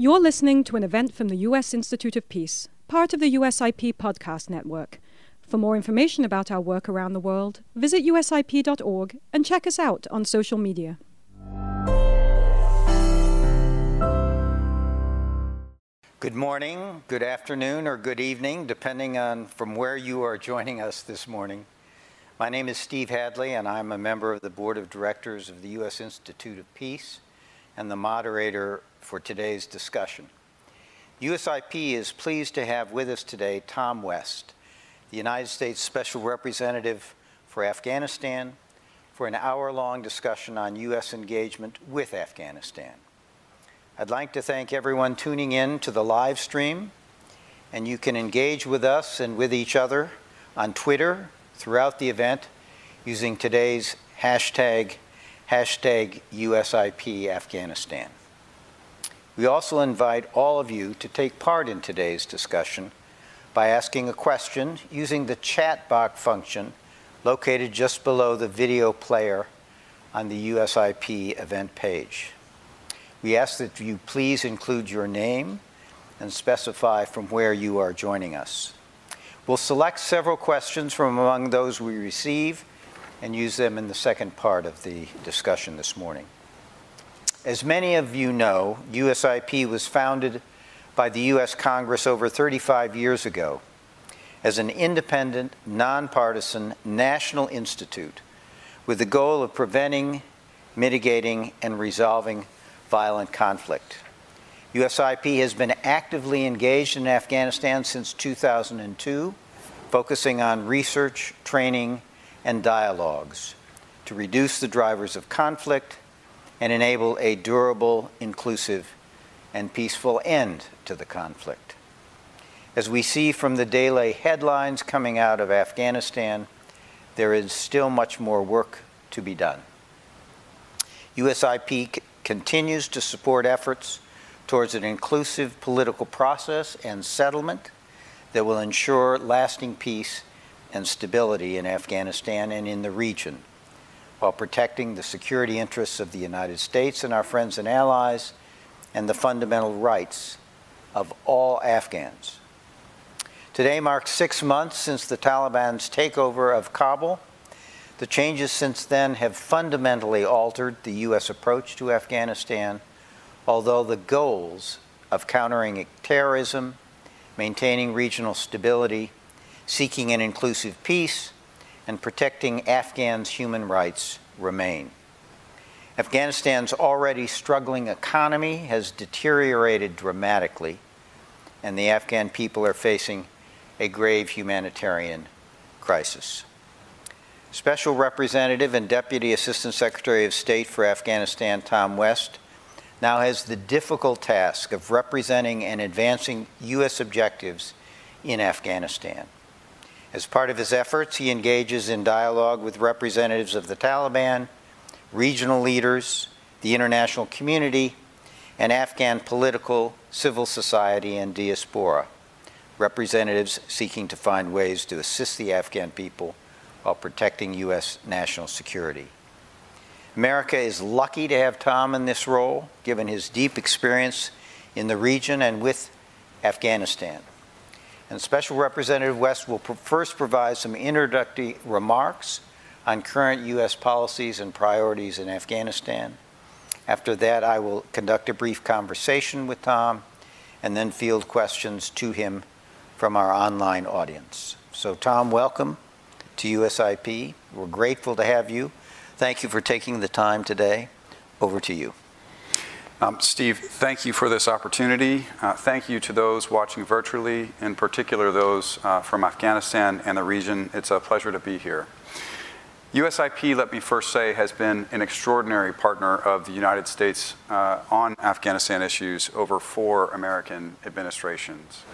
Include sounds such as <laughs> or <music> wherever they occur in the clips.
You're listening to an event from the U.S. Institute of Peace, part of the USIP podcast network. For more information about our work around the world, visit usip.org and check us out on social media. Good morning, good afternoon, or good evening, depending on from where you are joining us this morning. My name is Steve Hadley, and I'm a member of the Board of Directors of the U.S. Institute of Peace and the moderator for today's discussion. USIP is pleased to have with us today Tom West, the United States Special Representative for Afghanistan, for an hour-long discussion on U.S. engagement with Afghanistan. I'd like to thank everyone tuning in to the live stream, and you can engage with us and with each other on Twitter throughout the event using today's hashtag hashtag USIP Afghanistan. We also invite all of you to take part in today's discussion by asking a question using the chat box function located just below the video player on the USIP event page. We ask that you please include your name and specify from where you are joining us. We'll select several questions from among those we receive and use them in the second part of the discussion this morning. As many of you know, USIP was founded by the U.S. Congress over 35 years ago as an independent, nonpartisan national institute with the goal of preventing, mitigating, and resolving violent conflict. USIP has been actively engaged in Afghanistan since 2002, focusing on research, training, and dialogues to reduce the drivers of conflict and enable a durable, inclusive, and peaceful end to the conflict. As we see from the daily headlines coming out of Afghanistan, there is still much more work to be done. USIP c- continues to support efforts towards an inclusive political process and settlement that will ensure lasting peace and stability in Afghanistan and in the region, while protecting the security interests of the United States and our friends and allies and the fundamental rights of all Afghans. Today marks six months since the Taliban's takeover of Kabul. The changes since then have fundamentally altered the U.S. approach to Afghanistan, although the goals of countering terrorism, maintaining regional stability, seeking an inclusive peace, and protecting Afghans' human rights remain. Afghanistan's already struggling economy has deteriorated dramatically, and the Afghan people are facing a grave humanitarian crisis. Special Representative and Deputy Assistant Secretary of State for Afghanistan Tom West now has the difficult task of representing and advancing U.S. objectives in Afghanistan. As part of his efforts, he engages in dialogue with representatives of the Taliban, regional leaders, the international community, and Afghan political, civil society, and diaspora, representatives seeking to find ways to assist the Afghan people while protecting U.S. national security. America is lucky to have Tom in this role, given his deep experience in the region and with Afghanistan. And Special Representative West will pr- first provide some introductory remarks on current U.S. policies and priorities in Afghanistan. After that, I will conduct a brief conversation with Tom and then field questions to him from our online audience. So, Tom, welcome to USIP. We're grateful to have you. Thank you for taking the time today. Over to you. Um, Steve, thank you for this opportunity. Uh, thank you to those watching virtually, in particular those uh, from Afghanistan and the region. It's a pleasure to be here. USIP, let me first say, has been an extraordinary partner of the United States uh, on Afghanistan issues over four American administrations.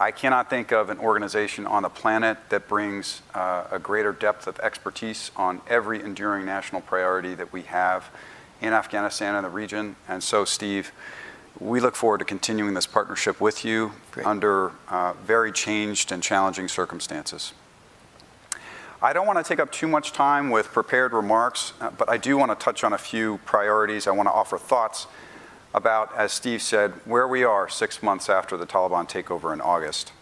I cannot think of an organization on the planet that brings uh, a greater depth of expertise on every enduring national priority that we have in Afghanistan and the region. And so, Steve, we look forward to continuing this partnership with you Great. under uh, very changed and challenging circumstances. I don't want to take up too much time with prepared remarks, uh, but I do want to touch on a few priorities. I want to offer thoughts about, as Steve said, where we are six months after the Taliban takeover in August.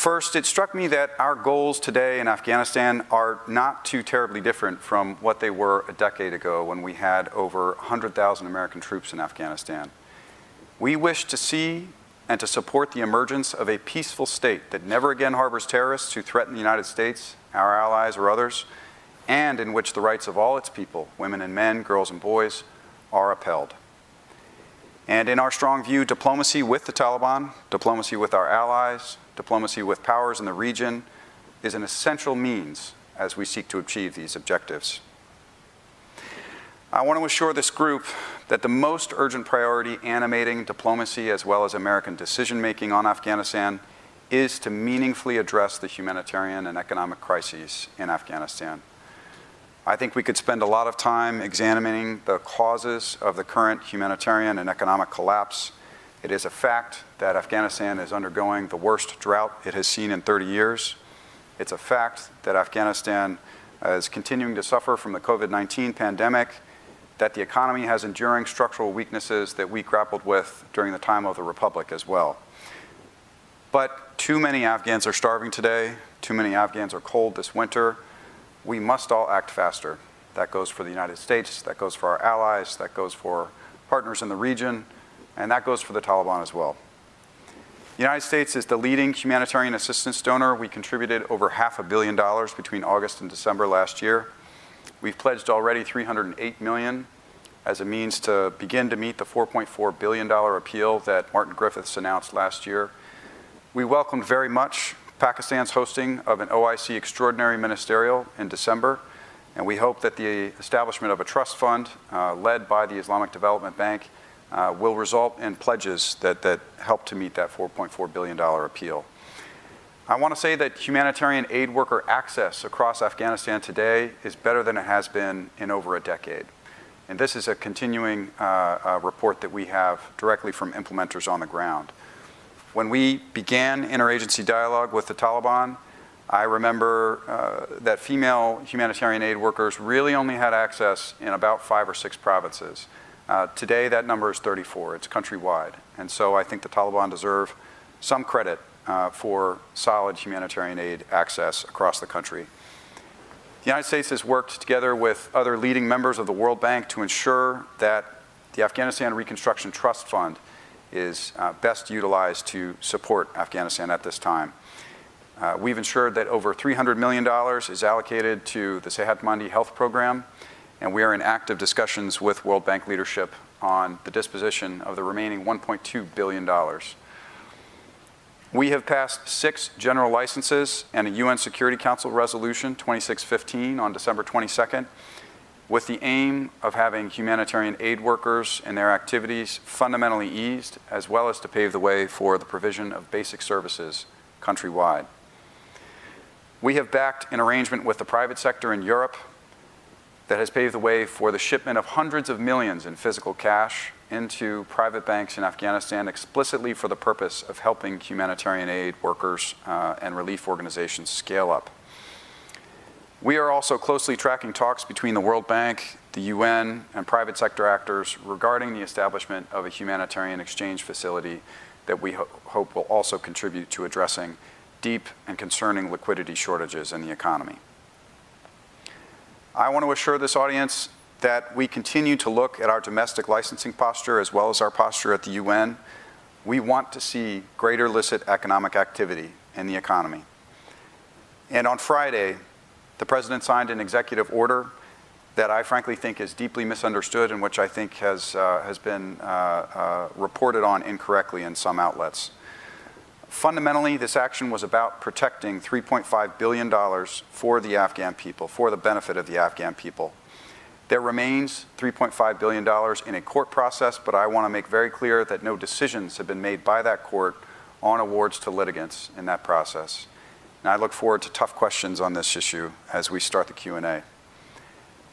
First, it struck me that our goals today in Afghanistan are not too terribly different from what they were a decade ago when we had over 100,000 American troops in Afghanistan. We wish to see and to support the emergence of a peaceful state that never again harbors terrorists who threaten the United States, our allies, or others, and in which the rights of all its people, women and men, girls and boys, are upheld. And in our strong view, diplomacy with the Taliban, diplomacy with our allies, diplomacy with powers in the region is an essential means as we seek to achieve these objectives. I want to assure this group that the most urgent priority animating diplomacy as well as American decision making on Afghanistan is to meaningfully address the humanitarian and economic crises in Afghanistan. I think we could spend a lot of time examining the causes of the current humanitarian and economic collapse it is a fact that Afghanistan is undergoing the worst drought it has seen in 30 years. It's a fact that Afghanistan uh, is continuing to suffer from the COVID 19 pandemic, that the economy has enduring structural weaknesses that we grappled with during the time of the Republic as well. But too many Afghans are starving today, too many Afghans are cold this winter. We must all act faster. That goes for the United States, that goes for our allies, that goes for partners in the region and that goes for the Taliban as well. The United States is the leading humanitarian assistance donor. We contributed over half a billion dollars between August and December last year. We've pledged already 308 million as a means to begin to meet the 4.4 billion dollar appeal that Martin Griffiths announced last year. We welcomed very much Pakistan's hosting of an OIC extraordinary ministerial in December, and we hope that the establishment of a trust fund uh, led by the Islamic Development Bank uh, will result in pledges that, that help to meet that $4.4 billion appeal. I want to say that humanitarian aid worker access across Afghanistan today is better than it has been in over a decade. And this is a continuing uh, uh, report that we have directly from implementers on the ground. When we began interagency dialogue with the Taliban, I remember uh, that female humanitarian aid workers really only had access in about five or six provinces. Uh, today, that number is 34. It's countrywide. And so I think the Taliban deserve some credit uh, for solid humanitarian aid access across the country. The United States has worked together with other leading members of the World Bank to ensure that the Afghanistan Reconstruction Trust Fund is uh, best utilized to support Afghanistan at this time. Uh, we've ensured that over $300 million is allocated to the Sehatmandi Health Program, and we are in active discussions with World Bank leadership on the disposition of the remaining $1.2 billion. We have passed six general licenses and a UN Security Council resolution 2615 on December 22nd with the aim of having humanitarian aid workers and their activities fundamentally eased, as well as to pave the way for the provision of basic services countrywide. We have backed an arrangement with the private sector in Europe that has paved the way for the shipment of hundreds of millions in physical cash into private banks in Afghanistan explicitly for the purpose of helping humanitarian aid workers uh, and relief organizations scale up. We are also closely tracking talks between the World Bank, the UN, and private sector actors regarding the establishment of a humanitarian exchange facility that we ho- hope will also contribute to addressing deep and concerning liquidity shortages in the economy. I want to assure this audience that we continue to look at our domestic licensing posture as well as our posture at the UN. We want to see greater illicit economic activity in the economy. And on Friday, the President signed an executive order that I frankly think is deeply misunderstood and which I think has, uh, has been uh, uh, reported on incorrectly in some outlets. Fundamentally, this action was about protecting $3.5 billion for the Afghan people, for the benefit of the Afghan people. There remains $3.5 billion in a court process, but I want to make very clear that no decisions have been made by that court on awards to litigants in that process. And I look forward to tough questions on this issue as we start the Q&A.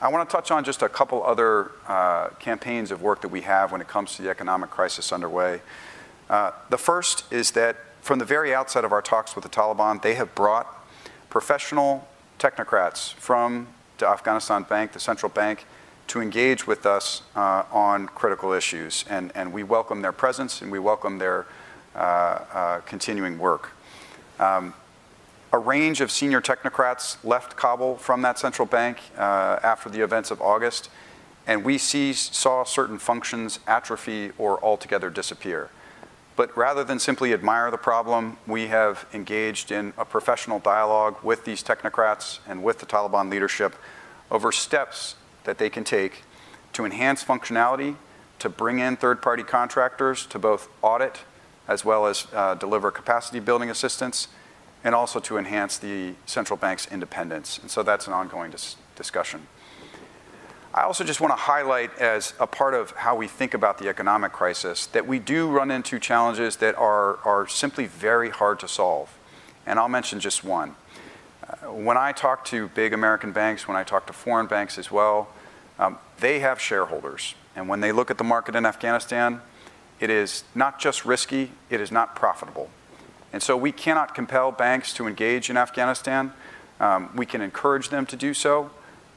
I want to touch on just a couple other uh, campaigns of work that we have when it comes to the economic crisis underway. Uh, the first is that from the very outset of our talks with the Taliban, they have brought professional technocrats from the Afghanistan Bank, the central bank, to engage with us uh, on critical issues. And, and we welcome their presence and we welcome their uh, uh, continuing work. Um, a range of senior technocrats left Kabul from that central bank uh, after the events of August, and we see, saw certain functions atrophy or altogether disappear. But rather than simply admire the problem, we have engaged in a professional dialogue with these technocrats and with the Taliban leadership over steps that they can take to enhance functionality, to bring in third party contractors to both audit as well as uh, deliver capacity building assistance, and also to enhance the central bank's independence. And so that's an ongoing dis- discussion. I also just want to highlight, as a part of how we think about the economic crisis, that we do run into challenges that are, are simply very hard to solve. And I'll mention just one. Uh, when I talk to big American banks, when I talk to foreign banks as well, um, they have shareholders. And when they look at the market in Afghanistan, it is not just risky, it is not profitable. And so we cannot compel banks to engage in Afghanistan. Um, we can encourage them to do so,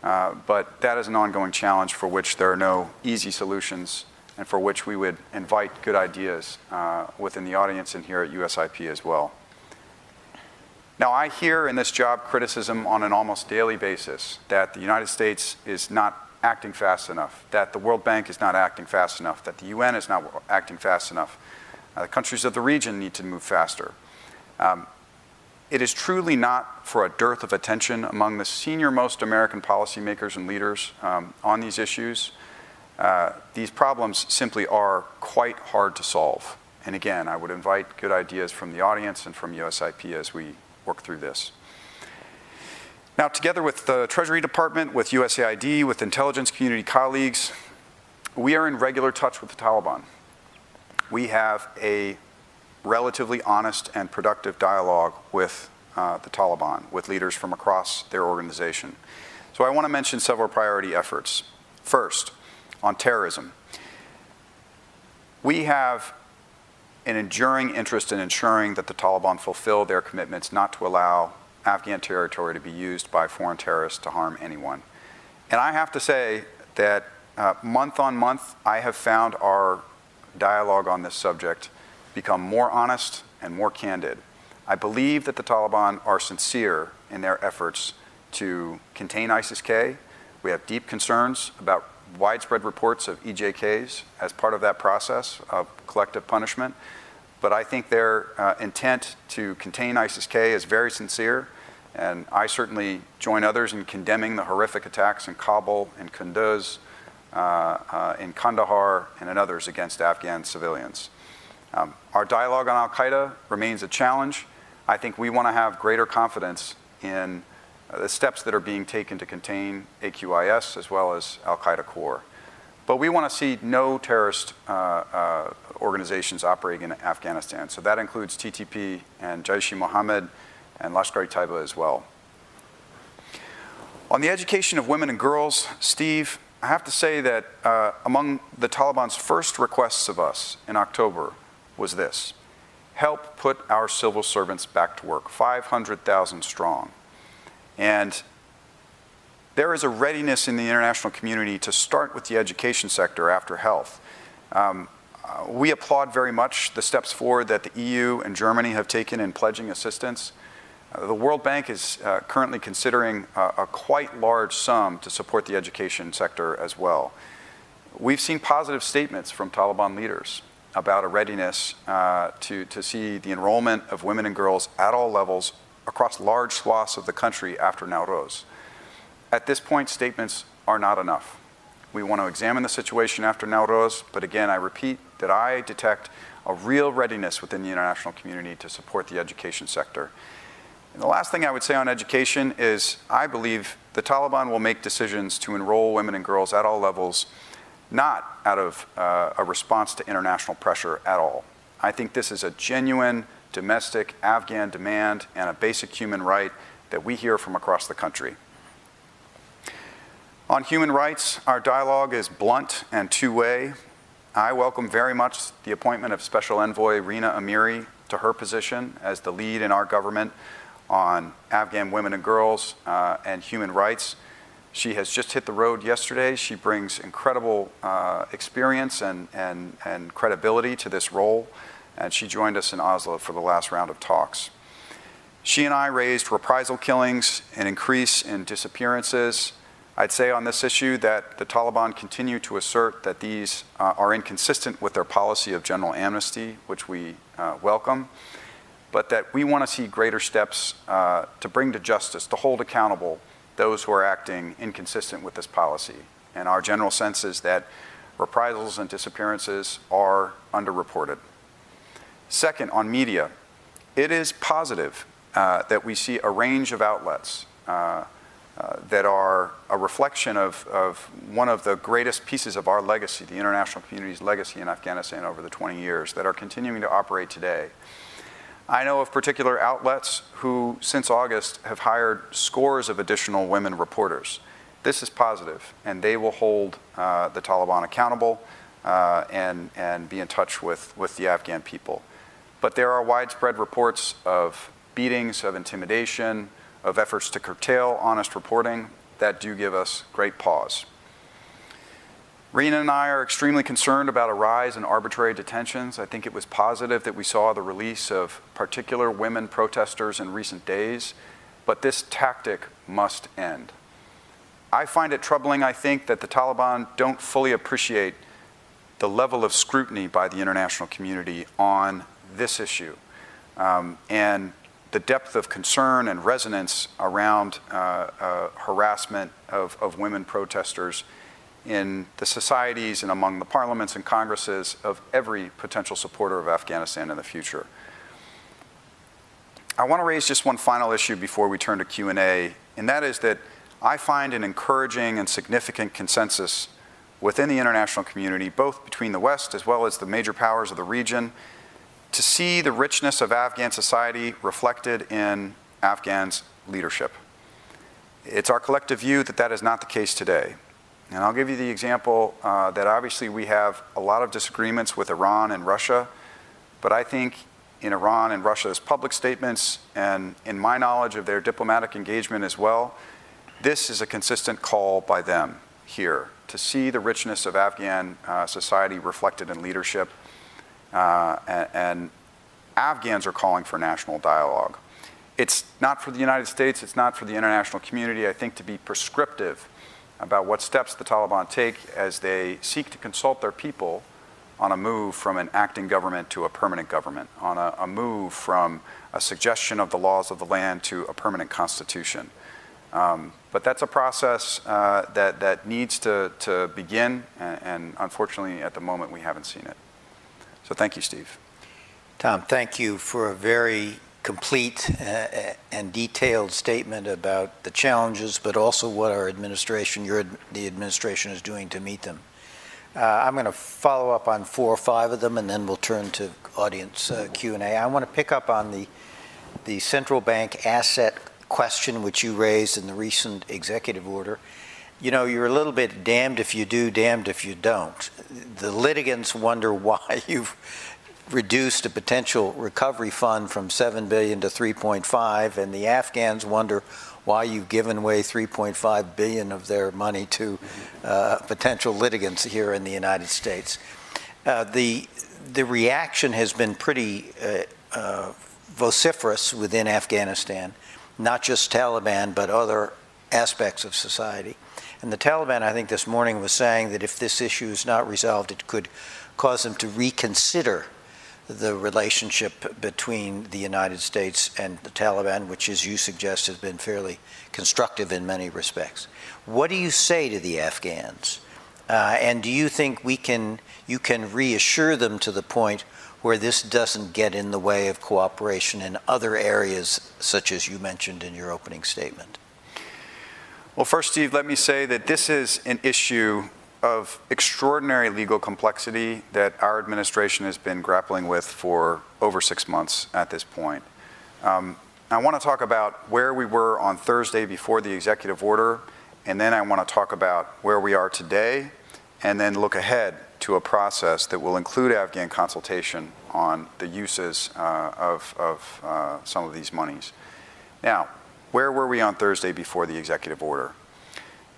uh, but that is an ongoing challenge for which there are no easy solutions and for which we would invite good ideas uh, within the audience and here at USIP as well. Now, I hear in this job criticism on an almost daily basis that the United States is not acting fast enough, that the World Bank is not acting fast enough, that the UN is not acting fast enough. Uh, the countries of the region need to move faster. Um, it is truly not for a dearth of attention among the senior most American policymakers and leaders um, on these issues. Uh, these problems simply are quite hard to solve. And again, I would invite good ideas from the audience and from USIP as we work through this. Now, together with the Treasury Department, with USAID, with intelligence community colleagues, we are in regular touch with the Taliban. We have a relatively honest and productive dialogue with uh, the Taliban, with leaders from across their organization. So I want to mention several priority efforts. First, on terrorism. We have an enduring interest in ensuring that the Taliban fulfill their commitments not to allow Afghan territory to be used by foreign terrorists to harm anyone. And I have to say that uh, month on month, I have found our dialogue on this subject become more honest and more candid. I believe that the Taliban are sincere in their efforts to contain ISIS K. We have deep concerns about widespread reports of EJKs as part of that process of collective punishment. But I think their uh, intent to contain ISIS K is very sincere. And I certainly join others in condemning the horrific attacks in Kabul, and Kunduz, uh, uh, in Kandahar, and in others against Afghan civilians. Um, our dialogue on Al Qaeda remains a challenge. I think we want to have greater confidence in uh, the steps that are being taken to contain AQIS as well as Al Qaeda core. But we want to see no terrorist uh, uh, organizations operating in Afghanistan. So that includes TTP and Jaish e Mohammed and Lashkar e Taiba as well. On the education of women and girls, Steve, I have to say that uh, among the Taliban's first requests of us in October was this help put our civil servants back to work, 500,000 strong. And there is a readiness in the international community to start with the education sector after health. Um, uh, we applaud very much the steps forward that the EU and Germany have taken in pledging assistance. Uh, the World Bank is uh, currently considering a quite large sum to support the education sector as well. We've seen positive statements from Taliban leaders about a readiness uh, to, to see the enrollment of women and girls at all levels across large swaths of the country after Nowruz. At this point, statements are not enough. We want to examine the situation after Nowruz, but again, I repeat that I detect a real readiness within the international community to support the education sector. And the last thing I would say on education is I believe the Taliban will make decisions to enroll women and girls at all levels not out of uh, a response to international pressure at all. I think this is a genuine domestic Afghan demand and a basic human right that we hear from across the country. On human rights, our dialogue is blunt and two way. I welcome very much the appointment of Special Envoy Rina Amiri to her position as the lead in our government on Afghan women and girls uh, and human rights. She has just hit the road yesterday. She brings incredible uh, experience and, and, and credibility to this role, and she joined us in Oslo for the last round of talks. She and I raised reprisal killings, an increase in disappearances. I'd say on this issue that the Taliban continue to assert that these uh, are inconsistent with their policy of general amnesty, which we uh, welcome, but that we want to see greater steps uh, to bring to justice, to hold accountable those who are acting inconsistent with this policy. And our general sense is that reprisals and disappearances are underreported. Second, on media, it is positive uh, that we see a range of outlets uh, uh, that are a reflection of, of one of the greatest pieces of our legacy, the international community's legacy in Afghanistan over the 20 years, that are continuing to operate today. I know of particular outlets who, since August, have hired scores of additional women reporters. This is positive, and they will hold uh, the Taliban accountable uh, and, and be in touch with, with the Afghan people. But there are widespread reports of beatings, of intimidation, of efforts to curtail honest reporting that do give us great pause. Rina and I are extremely concerned about a rise in arbitrary detentions. I think it was positive that we saw the release of particular women protesters in recent days, but this tactic must end. I find it troubling, I think, that the Taliban don't fully appreciate the level of scrutiny by the international community on this issue um, and the depth of concern and resonance around uh, uh, harassment of, of women protesters in the societies and among the parliaments and congresses of every potential supporter of Afghanistan in the future. I want to raise just one final issue before we turn to Q&A, and that is that I find an encouraging and significant consensus within the international community, both between the West as well as the major powers of the region, to see the richness of Afghan society reflected in Afghans' leadership. It's our collective view that that is not the case today. And I'll give you the example uh, that obviously we have a lot of disagreements with Iran and Russia, but I think in Iran and Russia's public statements and in my knowledge of their diplomatic engagement as well, this is a consistent call by them here to see the richness of Afghan uh, society reflected in leadership. Uh, and, and Afghans are calling for national dialogue. It's not for the United States, it's not for the international community, I think, to be prescriptive about what steps the Taliban take as they seek to consult their people on a move from an acting government to a permanent government, on a, a move from a suggestion of the laws of the land to a permanent constitution. Um, but that's a process uh, that, that needs to, to begin, and, and unfortunately, at the moment, we haven't seen it. So thank you, Steve. Tom, thank you for a very complete uh, and detailed statement about the challenges, but also what our administration, your, the administration is doing to meet them. Uh, I'm going to follow up on four or five of them, and then we'll turn to audience uh, Q&A. I want to pick up on the, the central bank asset question which you raised in the recent executive order. You know, you're a little bit damned if you do, damned if you don't. The litigants wonder <laughs> why you've reduced a potential recovery fund from 7 billion to 3.5 and the Afghans wonder why you've given away 3.5 billion of their money to uh, potential litigants here in the United States. Uh, the the reaction has been pretty uh, uh vociferous within Afghanistan, not just Taliban but other aspects of society. And the Taliban, I think, this morning was saying that if this issue is not resolved, it could cause them to reconsider the relationship between the United States and the Taliban, which, as you suggest, has been fairly constructive in many respects. What do you say to the Afghans? Uh, and do you think we can, you can reassure them to the point where this doesn't get in the way of cooperation in other areas, such as you mentioned in your opening statement? Well, first, Steve, let me say that this is an issue of extraordinary legal complexity that our administration has been grappling with for over six months at this point. Um, I want to talk about where we were on Thursday before the executive order, and then I want to talk about where we are today, and then look ahead to a process that will include Afghan consultation on the uses uh, of, of uh, some of these monies. Now, where were we on Thursday before the executive order?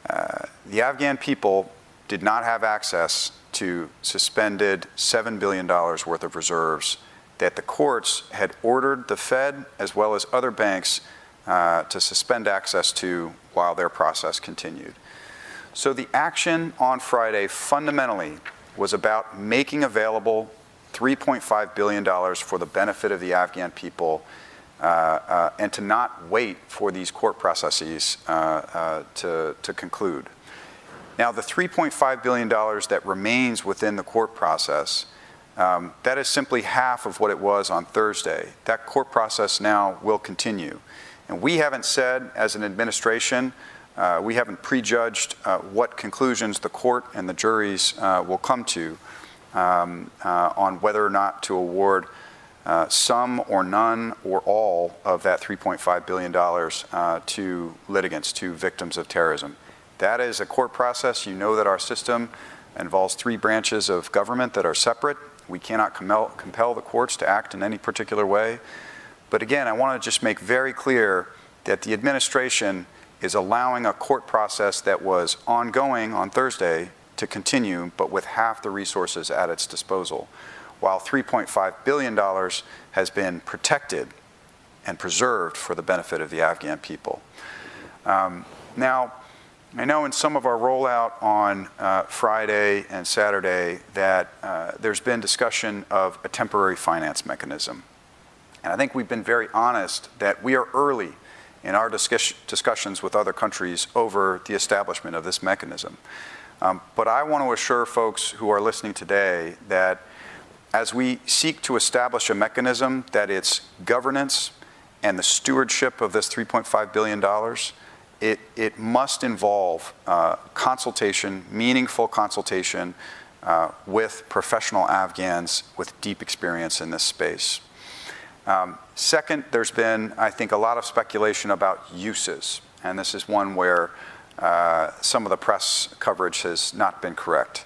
Uh, the Afghan people did not have access to suspended $7 billion worth of reserves that the courts had ordered the Fed as well as other banks uh, to suspend access to while their process continued. So the action on Friday fundamentally was about making available $3.5 billion for the benefit of the Afghan people uh, uh, and to not wait for these court processes uh, uh to, to conclude. Now, the $3.5 billion that remains within the court process, um, that is simply half of what it was on Thursday. That court process now will continue. And we haven't said, as an administration, uh, we haven't prejudged uh, what conclusions the court and the juries uh, will come to um, uh, on whether or not to award uh, some or none or all of that $3.5 billion uh, to litigants, to victims of terrorism. That is a court process. You know that our system involves three branches of government that are separate. We cannot compel, the courts to act in any particular way. But again, I want to just make very clear that the administration is allowing a court process that was ongoing on Thursday to continue, but with half the resources at its disposal, while $3.5 billion has been protected and preserved for the benefit of the Afghan people. Um, now, I know in some of our rollout on uh, Friday and Saturday that uh, there's been discussion of a temporary finance mechanism. And I think we've been very honest that we are early in our discuss- discussions with other countries over the establishment of this mechanism. Um, but I want to assure folks who are listening today that as we seek to establish a mechanism, that its governance and the stewardship of this $3.5 billion it, it must involve uh, consultation, meaningful consultation uh, with professional Afghans with deep experience in this space. Um, second, there's been, I think, a lot of speculation about uses, and this is one where uh, some of the press coverage has not been correct.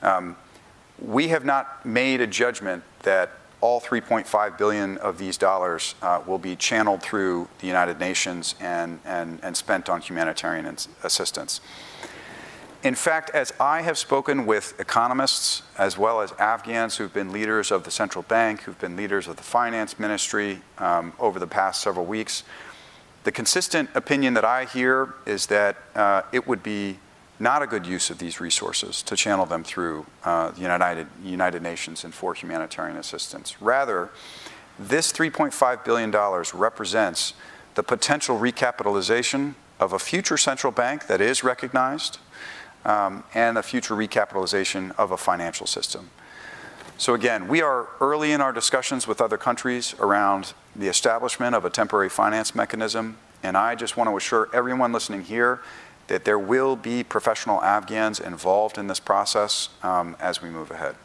Um, we have not made a judgment that all 3.5 billion of these dollars uh, will be channeled through the United Nations and, and, and spent on humanitarian assistance. In fact, as I have spoken with economists as well as Afghans who've been leaders of the central bank, who've been leaders of the finance ministry um, over the past several weeks, the consistent opinion that I hear is that uh, it would be not a good use of these resources to channel them through uh, the United, United Nations and for humanitarian assistance. Rather, this $3.5 billion represents the potential recapitalization of a future central bank that is recognized um, and a future recapitalization of a financial system. So, again, we are early in our discussions with other countries around the establishment of a temporary finance mechanism, and I just want to assure everyone listening here that there will be professional Afghans involved in this process um, as we move ahead.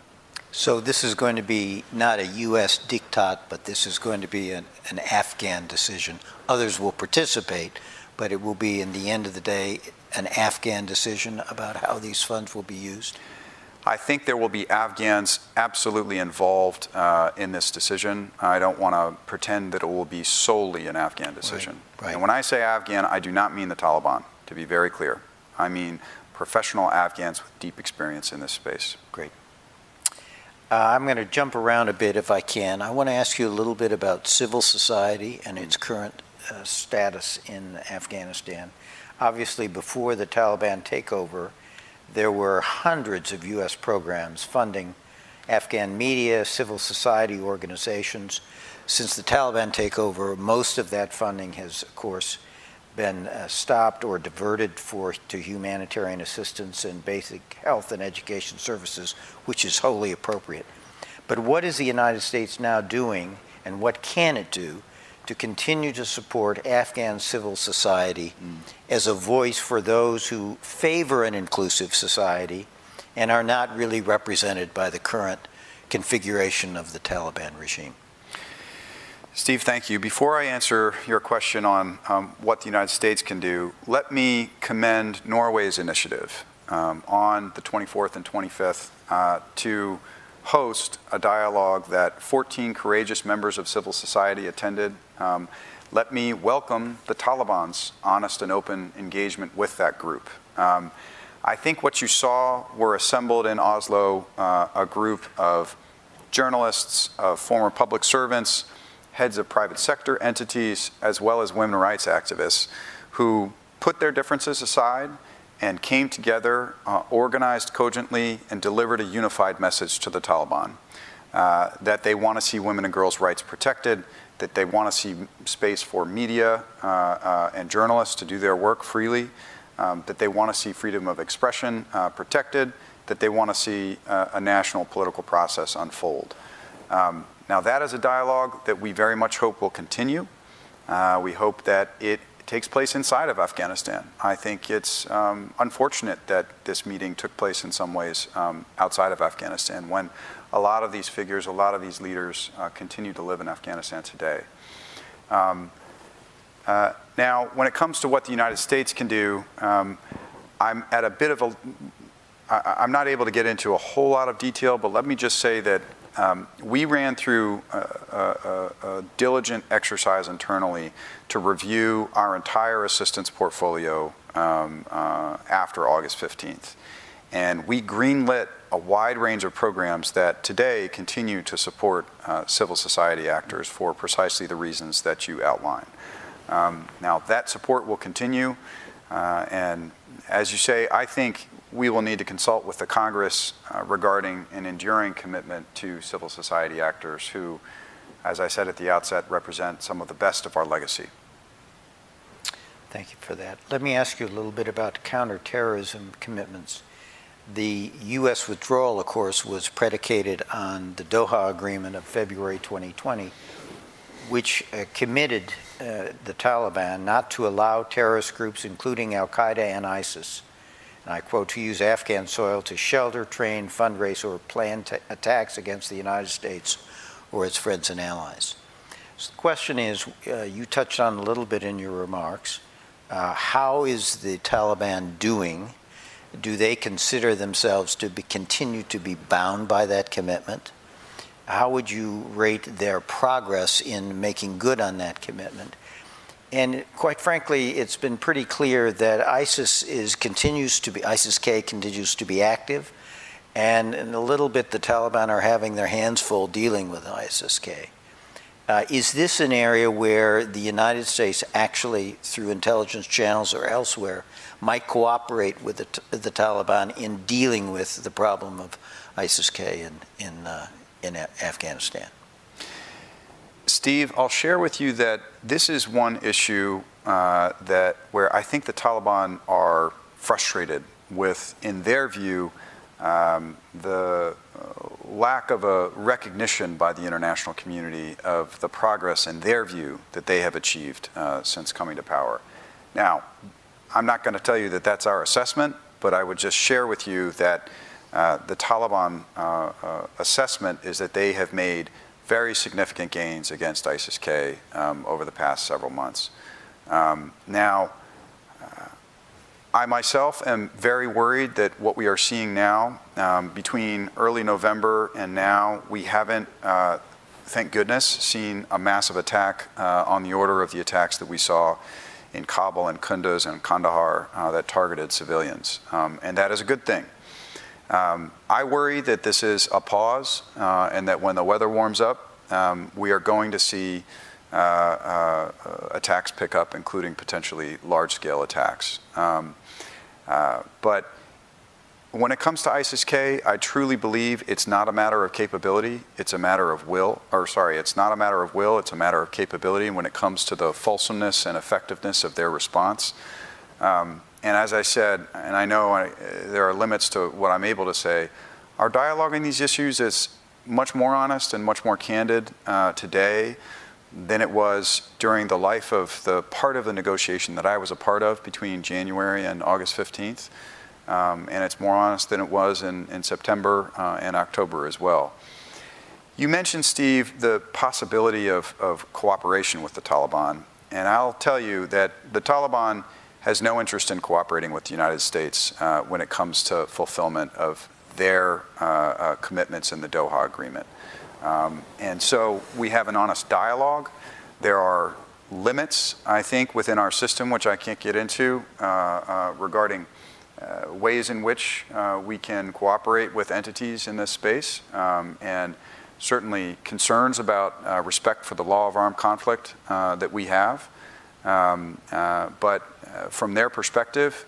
So this is going to be not a U.S. diktat, but this is going to be an, an Afghan decision. Others will participate, but it will be, in the end of the day, an Afghan decision about how these funds will be used? I think there will be Afghans absolutely involved uh, in this decision. I don't want to pretend that it will be solely an Afghan decision. Right, right. And when I say Afghan, I do not mean the Taliban to be very clear. I mean professional Afghans with deep experience in this space. Great. Uh, I'm going to jump around a bit if I can. I want to ask you a little bit about civil society and its current uh, status in Afghanistan. Obviously, before the Taliban takeover, there were hundreds of U.S. programs funding Afghan media, civil society organizations. Since the Taliban takeover, most of that funding has, of course, been uh, stopped or diverted for to humanitarian assistance and basic health and education services, which is wholly appropriate. But what is the United States now doing, and what can it do to continue to support Afghan civil society mm. as a voice for those who favor an inclusive society and are not really represented by the current configuration of the Taliban regime? Steve, thank you. Before I answer your question on um, what the United States can do, let me commend Norway's initiative um, on the 24th and 25th uh, to host a dialogue that 14 courageous members of civil society attended. Um, let me welcome the Taliban's honest and open engagement with that group. Um, I think what you saw were assembled in Oslo uh, a group of journalists, of former public servants, heads of private sector entities, as well as women rights activists who put their differences aside and came together, uh, organized cogently, and delivered a unified message to the Taliban uh, that they want to see women and girls' rights protected, that they want to see space for media uh, uh, and journalists to do their work freely, um, that they want to see freedom of expression uh, protected, that they want to see uh, a national political process unfold. Um, now, that is a dialogue that we very much hope will continue. Uh, we hope that it takes place inside of Afghanistan. I think it's um, unfortunate that this meeting took place in some ways um, outside of Afghanistan when a lot of these figures, a lot of these leaders uh, continue to live in Afghanistan today. Um, uh, now, when it comes to what the United States can do, um, I'm at a bit of a, I, I'm not able to get into a whole lot of detail, but let me just say that um, we ran through a, a, a, diligent exercise internally to review our entire assistance portfolio um, uh, after August 15th. And we greenlit a wide range of programs that today continue to support uh, civil society actors for precisely the reasons that you outline. Um, now, that support will continue. Uh, and as you say, I think we will need to consult with the Congress uh, regarding an enduring commitment to civil society actors who, as I said at the outset, represent some of the best of our legacy. Thank you for that. Let me ask you a little bit about counterterrorism commitments. The U.S. withdrawal, of course, was predicated on the Doha Agreement of February 2020, which uh, committed uh, the Taliban not to allow terrorist groups, including Al Qaeda and ISIS, and I quote, to use Afghan soil to shelter, train, fundraise, or plan attacks against the United States or its friends and allies. So the question is uh, you touched on a little bit in your remarks. Uh, how is the Taliban doing? Do they consider themselves to be, continue to be bound by that commitment? How would you rate their progress in making good on that commitment? And quite frankly, it's been pretty clear that ISIS is continues to be ISIS-K continues to be active, and in a little bit the Taliban are having their hands full dealing with ISIS-K. Uh, is this an area where the United States actually, through intelligence channels or elsewhere, might cooperate with the, the Taliban in dealing with the problem of ISIS-K in, in, uh, in Afghanistan? Steve, I'll share with you that this is one issue uh, that where I think the Taliban are frustrated with, in their view, um, the uh, lack of a recognition by the international community of the progress in their view that they have achieved uh, since coming to power. Now, I'm not going to tell you that that's our assessment, but I would just share with you that uh, the Taliban uh, uh, assessment is that they have made very significant gains against ISIS-K um, over the past several months. Um, now, uh, I myself am very worried that what we are seeing now, um, between early November and now, we haven't, uh, thank goodness, seen a massive attack uh, on the order of the attacks that we saw in Kabul and Kunduz and Kandahar uh, that targeted civilians. Um, and that is a good thing. Um, I worry that this is a pause uh, and that when the weather warms up, um, we are going to see uh, uh, attacks pick up, including potentially large scale attacks. Um, uh, but when it comes to ISIS-K, I truly believe it's not a matter of capability, it's a matter of will, or sorry, it's not a matter of will, it's a matter of capability when it comes to the fulsomeness and effectiveness of their response. Um, and as I said, and I know I, there are limits to what I'm able to say, our dialogue on these issues is much more honest and much more candid uh, today than it was during the life of the part of the negotiation that I was a part of between January and August 15th. Um, and it's more honest than it was in, in September uh, and October as well. You mentioned, Steve, the possibility of, of cooperation with the Taliban. And I'll tell you that the Taliban has no interest in cooperating with the United States uh, when it comes to fulfillment of their uh, uh, commitments in the Doha Agreement. Um, and so we have an honest dialogue. There are limits, I think, within our system, which I can't get into, uh, uh, regarding ways in which we can cooperate with entities in this space, um, and certainly concerns about respect for the law of armed conflict that we have. Um, uh, but from their perspective,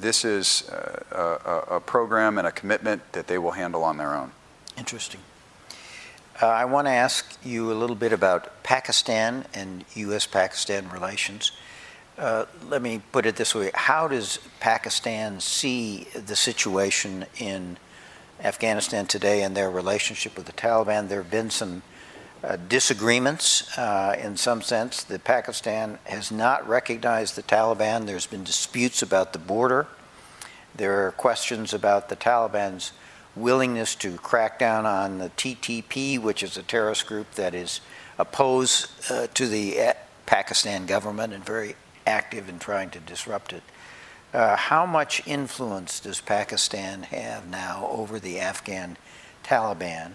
this is a, a, program and a commitment that they will handle on their own. Interesting. I want to ask you a little bit about Pakistan and U.S. Pakistan relations. Uh, let me put it this way How does Pakistan see the situation in Afghanistan today and their relationship with the Taliban? There have been some uh, disagreements uh, in some sense. that Pakistan has not recognized the Taliban. There's been disputes about the border. There are questions about the Taliban's willingness to crack down on the TTP, which is a terrorist group that is opposed uh, to the uh, Pakistan government and very active in trying to disrupt it. Uh, how much influence does Pakistan have now over the Afghan Taliban?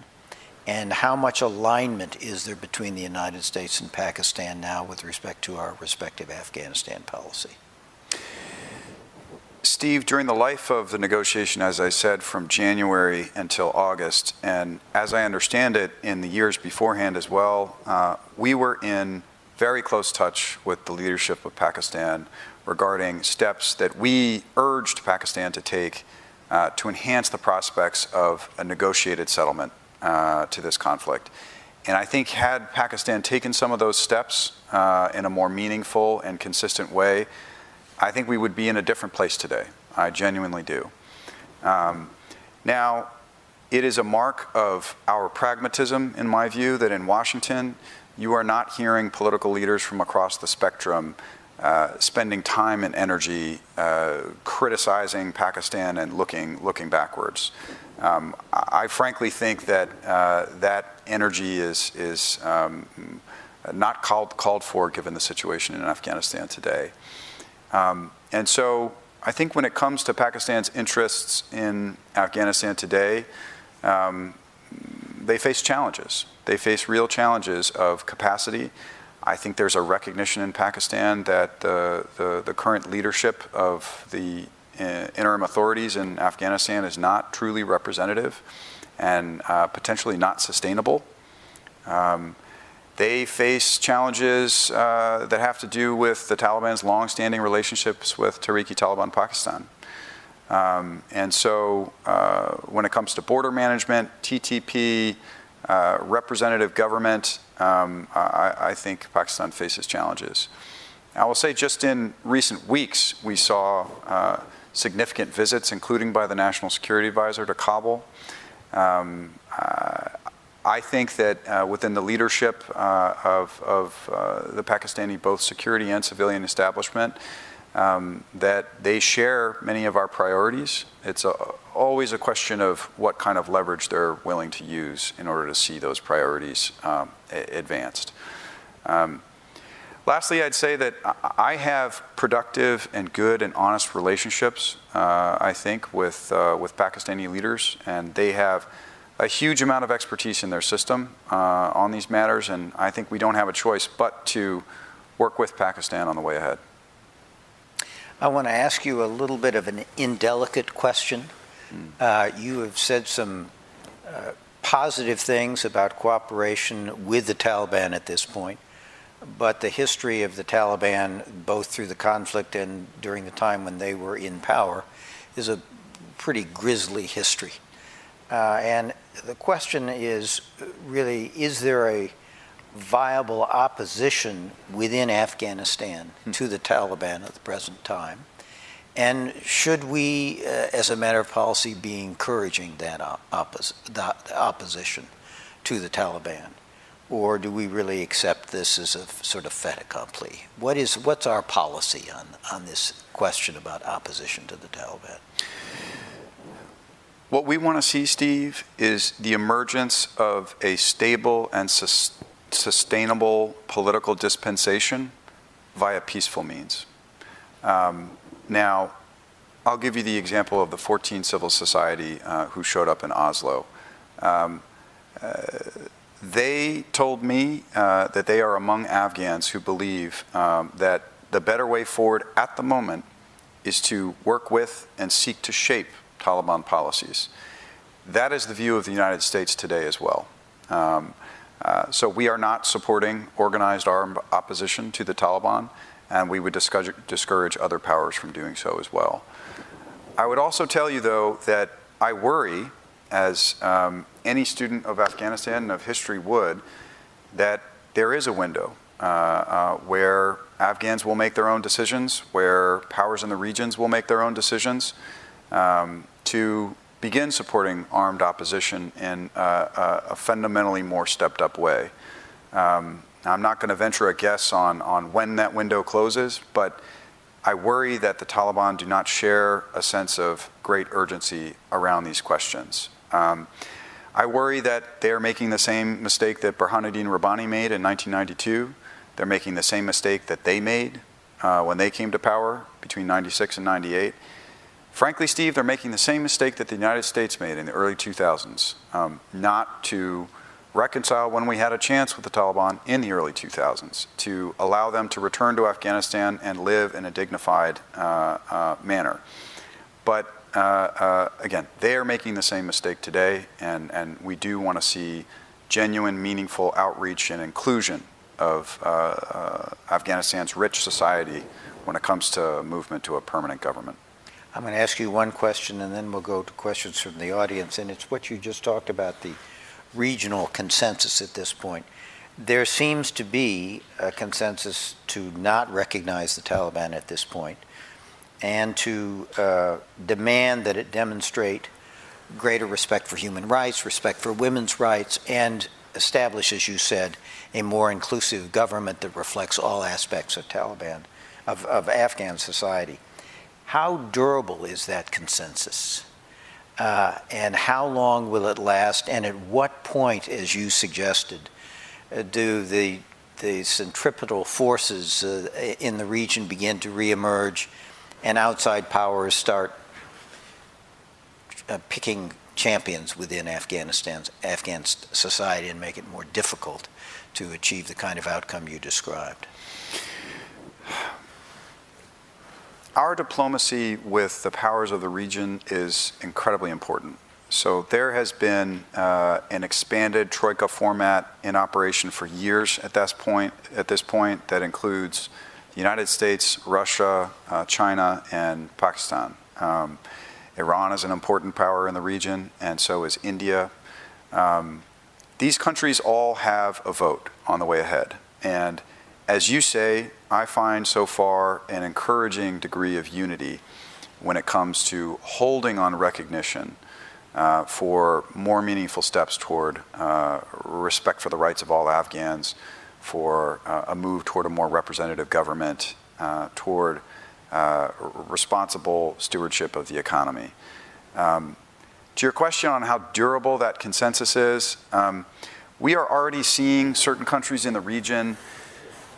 And how much alignment is there between the United States and Pakistan now with respect to our respective Afghanistan policy? Steve, during the life of the negotiation, as I said, from January until August, and as I understand it, in the years beforehand as well, uh, we were in very close touch with the leadership of Pakistan regarding steps that we urged Pakistan to take uh, to enhance the prospects of a negotiated settlement uh, to this conflict. And I think had Pakistan taken some of those steps uh, in a more meaningful and consistent way, I think we would be in a different place today. I genuinely do. Um, now, it is a mark of our pragmatism, in my view, that in Washington, you are not hearing political leaders from across the spectrum uh, spending time and energy uh, criticizing Pakistan and looking, looking backwards. Um, I, frankly think that uh, that energy is, is um, not called, called for given the situation in Afghanistan today. Um, and so I think when it comes to Pakistan's interests in Afghanistan today, um, they face challenges. They face real challenges of capacity. I think there's a recognition in Pakistan that the, the, the current leadership of the interim authorities in Afghanistan is not truly representative and uh, potentially not sustainable. Um, they face challenges uh, that have to do with the Taliban's long-standing relationships with Tehrik-i-Taliban Pakistan. Um, and so uh, when it comes to border management, TTP, uh, representative government, um, I, I, think Pakistan faces challenges. I will say just in recent weeks, we saw uh, significant visits, including by the National Security Advisor to Kabul. Um, uh, I think that uh, within the leadership uh, of, of uh, the Pakistani both security and civilian establishment, um, that they share many of our priorities. It's a, always a question of what kind of leverage they're willing to use in order to see those priorities um, advanced. Um, lastly, I'd say that I have productive and good and honest relationships, uh, I think, with, uh, with Pakistani leaders, and they have a huge amount of expertise in their system uh, on these matters, and I think we don't have a choice but to work with Pakistan on the way ahead. I want to ask you a little bit of an indelicate question. Mm. Uh, you have said some uh, positive things about cooperation with the Taliban at this point, but the history of the Taliban, both through the conflict and during the time when they were in power, is a pretty grisly history. Uh, and the question is really, is there a viable opposition within Afghanistan hmm. to the Taliban at the present time? And should we, uh, as a matter of policy, be encouraging that, oppos- that opposition to the Taliban? Or do we really accept this as a sort of fait accompli? What is, what's our policy on, on this question about opposition to the Taliban? What we want to see, Steve, is the emergence of a stable and sus- sustainable political dispensation via peaceful means. Um, now, I'll give you the example of the 14 civil society uh, who showed up in Oslo. Um, uh, they told me uh, that they are among Afghans who believe um, that the better way forward at the moment is to work with and seek to shape Taliban policies. That is the view of the United States today as well. Um, uh, so we are not supporting organized armed opposition to the Taliban, and we would discourage, discourage other powers from doing so as well. I would also tell you, though, that I worry, as um, any student of Afghanistan and of history would, that there is a window uh, uh, where Afghans will make their own decisions, where powers in the regions will make their own decisions um, to begin supporting armed opposition in uh, a fundamentally more stepped up way. Um, I'm not going to venture a guess on, on when that window closes, but I worry that the Taliban do not share a sense of great urgency around these questions. Um, I worry that they're making the same mistake that Burhanuddin Rabbani made in 1992. They're making the same mistake that they made uh, when they came to power between 96 and 98. Frankly, Steve, they're making the same mistake that the United States made in the early 2000s, um, not to reconcile when we had a chance with the Taliban in the early 2000s, to allow them to return to Afghanistan and live in a dignified uh, uh, manner. But uh, uh again, they are making the same mistake today, and, and we do want to see genuine, meaningful outreach and inclusion of uh, uh, Afghanistan's rich society when it comes to movement to a permanent government. I'm going to ask you one question and then we'll go to questions from the audience. And it's what you just talked about the regional consensus at this point. There seems to be a consensus to not recognize the Taliban at this point and to uh, demand that it demonstrate greater respect for human rights, respect for women's rights, and establish, as you said, a more inclusive government that reflects all aspects of Taliban, of, of Afghan society. How durable is that consensus? Uh, and how long will it last? And at what point, as you suggested, uh, do the, the centripetal forces uh, in the region begin to reemerge and outside powers start uh, picking champions within Afghanistan's Afghan society and make it more difficult to achieve the kind of outcome you described? Our diplomacy with the powers of the region is incredibly important. So there has been uh, an expanded troika format in operation for years at this point. At this point, that includes United States, Russia, uh, China, and Pakistan. Um, Iran is an important power in the region, and so is India. Um, these countries all have a vote on the way ahead, and as you say, I find so far an encouraging degree of unity when it comes to holding on recognition uh, for more meaningful steps toward uh, respect for the rights of all Afghans, for uh, a move toward a more representative government, uh, toward uh, responsible stewardship of the economy. Um, to your question on how durable that consensus is, um, we are already seeing certain countries in the region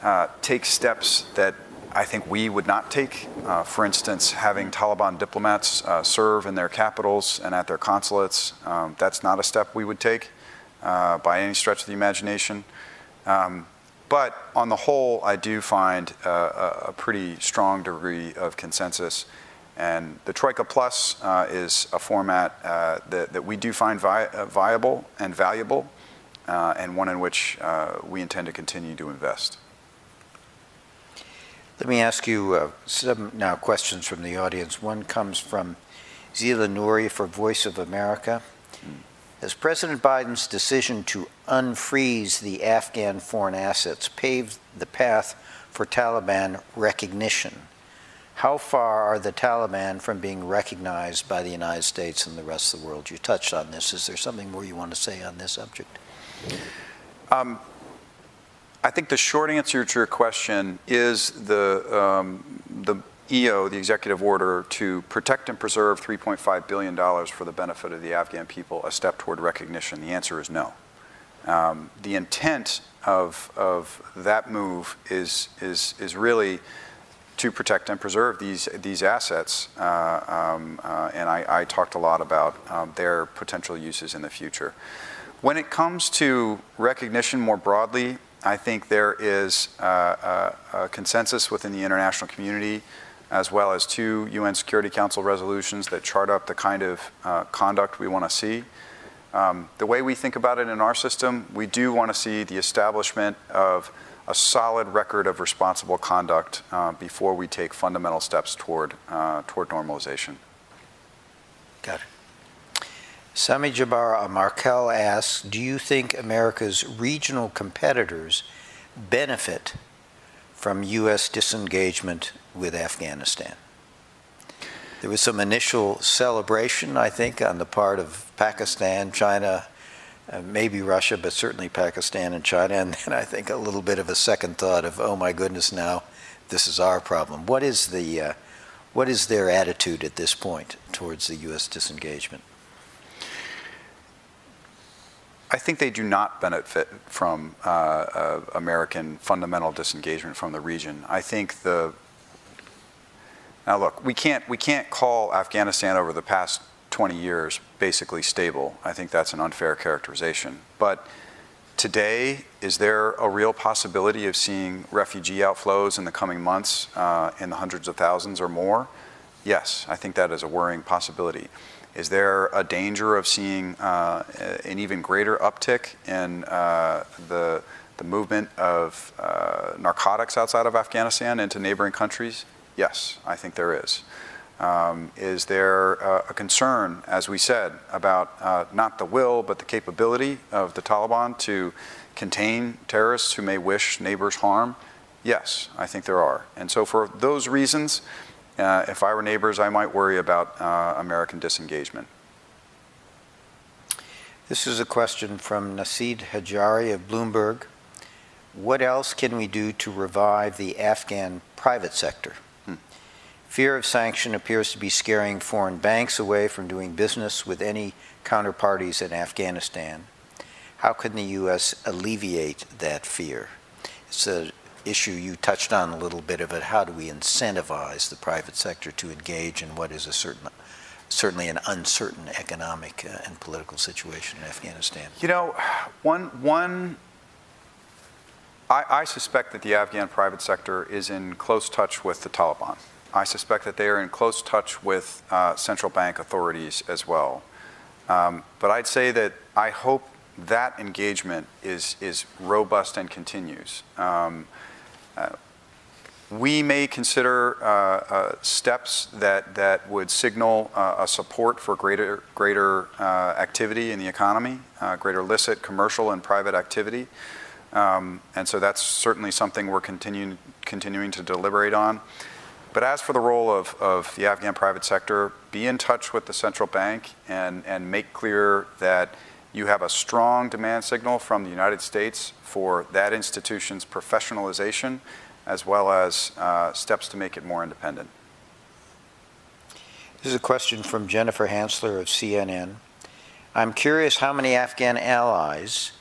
uh, take steps that I think we would not take. Uh, for instance, having Taliban diplomats uh, serve in their capitals and at their consulates, um, that's not a step we would take by any stretch of the imagination. Um, but on the whole, I do find uh, a pretty strong degree of consensus. And the Troika Plus uh, is a format that, that we do find vi viable and valuable, and one in which we intend to continue to invest. Let me ask you uh, some now questions from the audience. One comes from Zila Nouri for Voice of America. Has President Biden's decision to unfreeze the Afghan foreign assets paved the path for Taliban recognition? How far are the Taliban from being recognized by the United States and the rest of the world? You touched on this. Is there something more you want to say on this subject? Um, I think the short answer to your question is the, um, EO, the executive order, to protect and preserve $3.5 billion for the benefit of the Afghan people, a step toward recognition? The answer is no. Um, the intent of, of that move is, is, is really to protect and preserve these, these assets. Uh, um, uh, and I, I, talked a lot about um, their potential uses in the future. When it comes to recognition more broadly, I think there is uh, a, a, consensus within the international community as well as two UN Security Council resolutions that chart up the kind of uh, conduct we want to see. Um, the way we think about it in our system, we do want to see the establishment of a solid record of responsible conduct uh, before we take fundamental steps toward, uh, toward normalization. Got it. Sami Jabbar Markel asks Do you think America's regional competitors benefit from U.S. disengagement with Afghanistan? There was some initial celebration, I think, on the part of Pakistan, China, uh, maybe Russia, but certainly Pakistan and China. And then I think a little bit of a second thought of, oh my goodness, now this is our problem. What is the uh, what is their attitude at this point towards the U.S. disengagement? I think they do not benefit from uh, uh, American fundamental disengagement from the region. I think the now look, we can't we can't call Afghanistan over the past 20 years basically stable. I think that's an unfair characterization. But today, is there a real possibility of seeing refugee outflows in the coming months uh, in the hundreds of thousands or more? Yes, I think that is a worrying possibility. Is there a danger of seeing uh, an even greater uptick in uh, the, the movement of uh, narcotics outside of Afghanistan into neighboring countries? Yes, I think there is. Um, is there uh, a concern, as we said, about uh, not the will but the capability of the Taliban to contain terrorists who may wish neighbors harm? Yes, I think there are. And so, for those reasons, uh, if I were neighbors, I might worry about uh, American disengagement. This is a question from Nisid Hajari of Bloomberg. What else can we do to revive the Afghan private sector? Fear of sanction appears to be scaring foreign banks away from doing business with any counterparties in Afghanistan. How can the U.S. alleviate that fear? It's an issue you touched on a little bit of it. How do we incentivize the private sector to engage in what is a certain, certainly an uncertain economic uh, and political situation in Afghanistan? You know, one, one I, I suspect that the Afghan private sector is in close touch with the Taliban. I suspect that they are in close touch with uh, central bank authorities as well. Um, but I'd say that I hope that engagement is, is robust and continues. Um, uh, we may consider uh, uh, steps that, that would signal uh, a support for greater, greater uh, activity in the economy, greater licit commercial and private activity. Um, and so that's certainly something we're continuing, continuing to deliberate on. But as for the role of, of the Afghan private sector, be in touch with the central bank and, and make clear that you have a strong demand signal from the United States for that institution's professionalization as well as uh, steps to make it more independent. This is a question from Jennifer Hansler of CNN. I'm curious how many Afghan allies,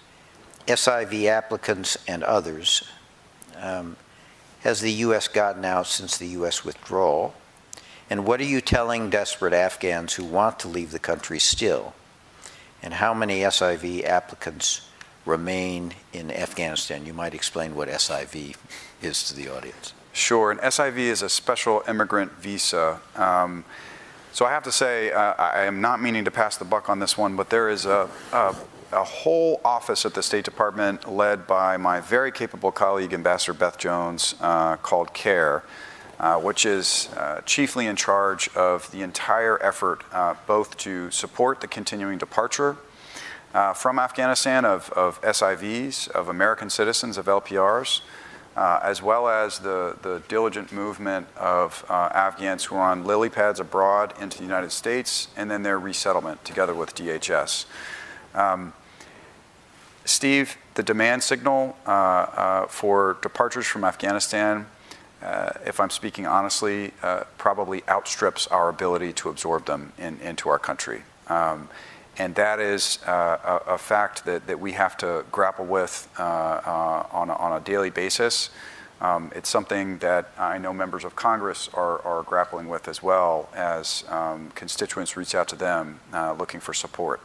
SIV applicants, and others um, has the U.S. gotten out since the U.S. withdrawal? And what are you telling desperate Afghans who want to leave the country still? And how many SIV applicants remain in Afghanistan? You might explain what SIV is to the audience. Sure. An SIV is a special immigrant visa. Um, so I have to say, uh, I am not meaning to pass the buck on this one, but there is a, a a whole office at the State Department led by my very capable colleague, Ambassador Beth Jones, uh, called CARE, uh, which is uh, chiefly in charge of the entire effort uh, both to support the continuing departure uh, from Afghanistan of, of, SIVs, of American citizens, of LPRs. Uh, as well as the, the diligent movement of Afghans who are on lily pads abroad into the United States and then their resettlement together with DHS. Um, Steve, the demand signal uh, uh, for departures from Afghanistan, uh, if I'm speaking honestly, probably outstrips our ability to absorb them in, into our country. Um, and that is a, fact that, we have to grapple with on a, daily basis. Um, it's something that I know members of Congress are, are grappling with as well as um, constituents reach out to them looking for support.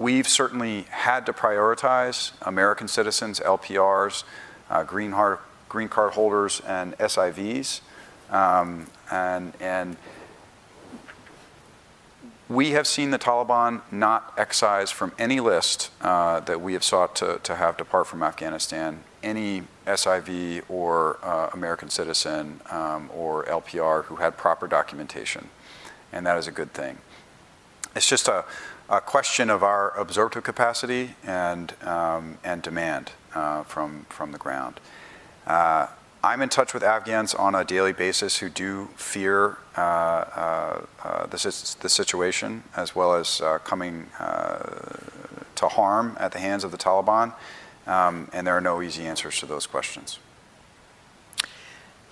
We've certainly had to prioritize American citizens, LPRs, uh, green, card holders, and SIVs. Um, and, and we have seen the Taliban not excise from any list uh, that we have sought to, to have depart from Afghanistan any SIV or uh, American citizen um, or LPR who had proper documentation. And that is a good thing. It's just a, a question of our absorptive capacity and, um, and demand uh, from, from the ground. Uh, I'm in touch with Afghans on a daily basis who do fear uh, uh, uh the, the, situation as well as uh, coming to harm at the hands of the Taliban. Um, and there are no easy answers to those questions.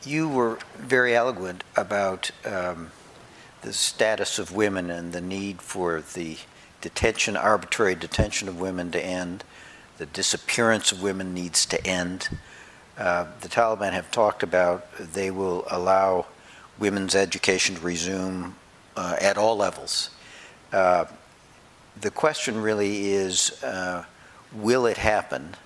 You were very eloquent about um, the status of women and the need for the detention, arbitrary detention of women to end. The disappearance of women needs to end. Uh, the Taliban have talked about they will allow women's education to resume uh, at all levels. Uh, the question really is, uh, will it happen?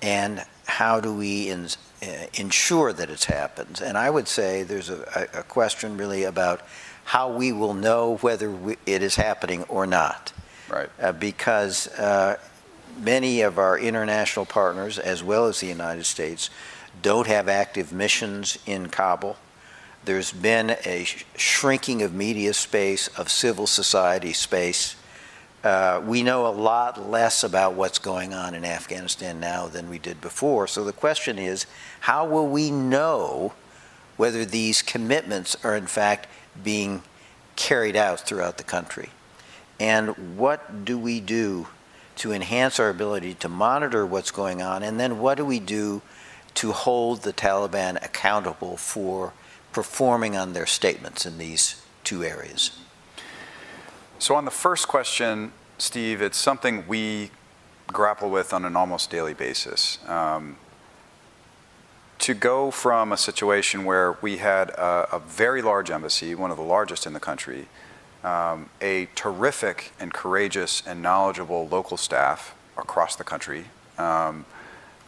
And how do we in, uh, ensure that it happens? And I would say there's a, a, question really about how we will know whether we, it is happening or not. Right. because many of our international partners, as well as the United States, don't have active missions in Kabul. There's been a sh shrinking of media space, of civil society space. Uh, we know a lot less about what's going on in Afghanistan now than we did before. So the question is, how will we know whether these commitments are in fact being carried out throughout the country? And what do we do to enhance our ability to monitor what's going on, and then what do we do to hold the Taliban accountable for performing on their statements in these two areas? So, on the first question, Steve, it's something we grapple with on an almost daily basis. Um, to go from a situation where we had a, a, very large embassy, one of the largest in the country, um, a terrific and courageous and knowledgeable local staff across the country, um,